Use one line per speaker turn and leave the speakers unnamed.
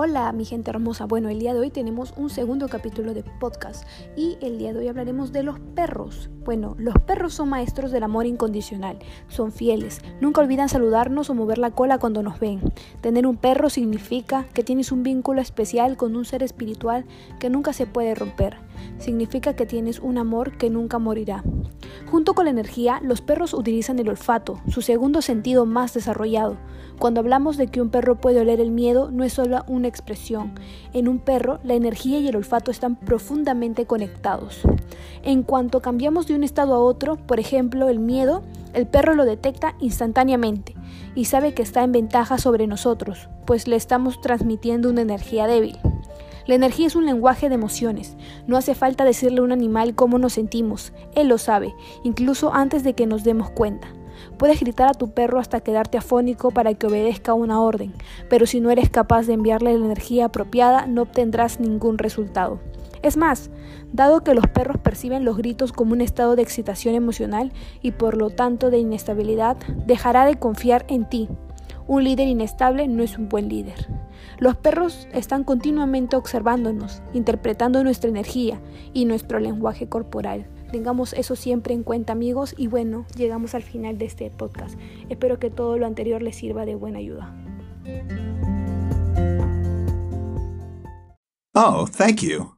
Hola mi gente hermosa, bueno el día de hoy tenemos un segundo capítulo de podcast y el día de hoy hablaremos de los perros. Bueno, los perros son maestros del amor incondicional, son fieles, nunca olvidan saludarnos o mover la cola cuando nos ven. Tener un perro significa que tienes un vínculo especial con un ser espiritual que nunca se puede romper, significa que tienes un amor que nunca morirá. Junto con la energía, los perros utilizan el olfato, su segundo sentido más desarrollado. Cuando hablamos de que un perro puede oler el miedo, no es solo una expresión. En un perro, la energía y el olfato están profundamente conectados. En cuanto cambiamos de un estado a otro, por ejemplo, el miedo, el perro lo detecta instantáneamente y sabe que está en ventaja sobre nosotros, pues le estamos transmitiendo una energía débil. La energía es un lenguaje de emociones. No hace falta decirle a un animal cómo nos sentimos. Él lo sabe, incluso antes de que nos demos cuenta. Puedes gritar a tu perro hasta quedarte afónico para que obedezca una orden, pero si no eres capaz de enviarle la energía apropiada, no obtendrás ningún resultado. Es más, dado que los perros perciben los gritos como un estado de excitación emocional y por lo tanto de inestabilidad, dejará de confiar en ti. Un líder inestable no es un buen líder. Los perros están continuamente observándonos, interpretando nuestra energía y nuestro lenguaje corporal. Tengamos eso siempre en cuenta amigos y bueno, llegamos al final de este podcast. Espero que todo lo anterior les sirva de buena ayuda.
Oh, thank you.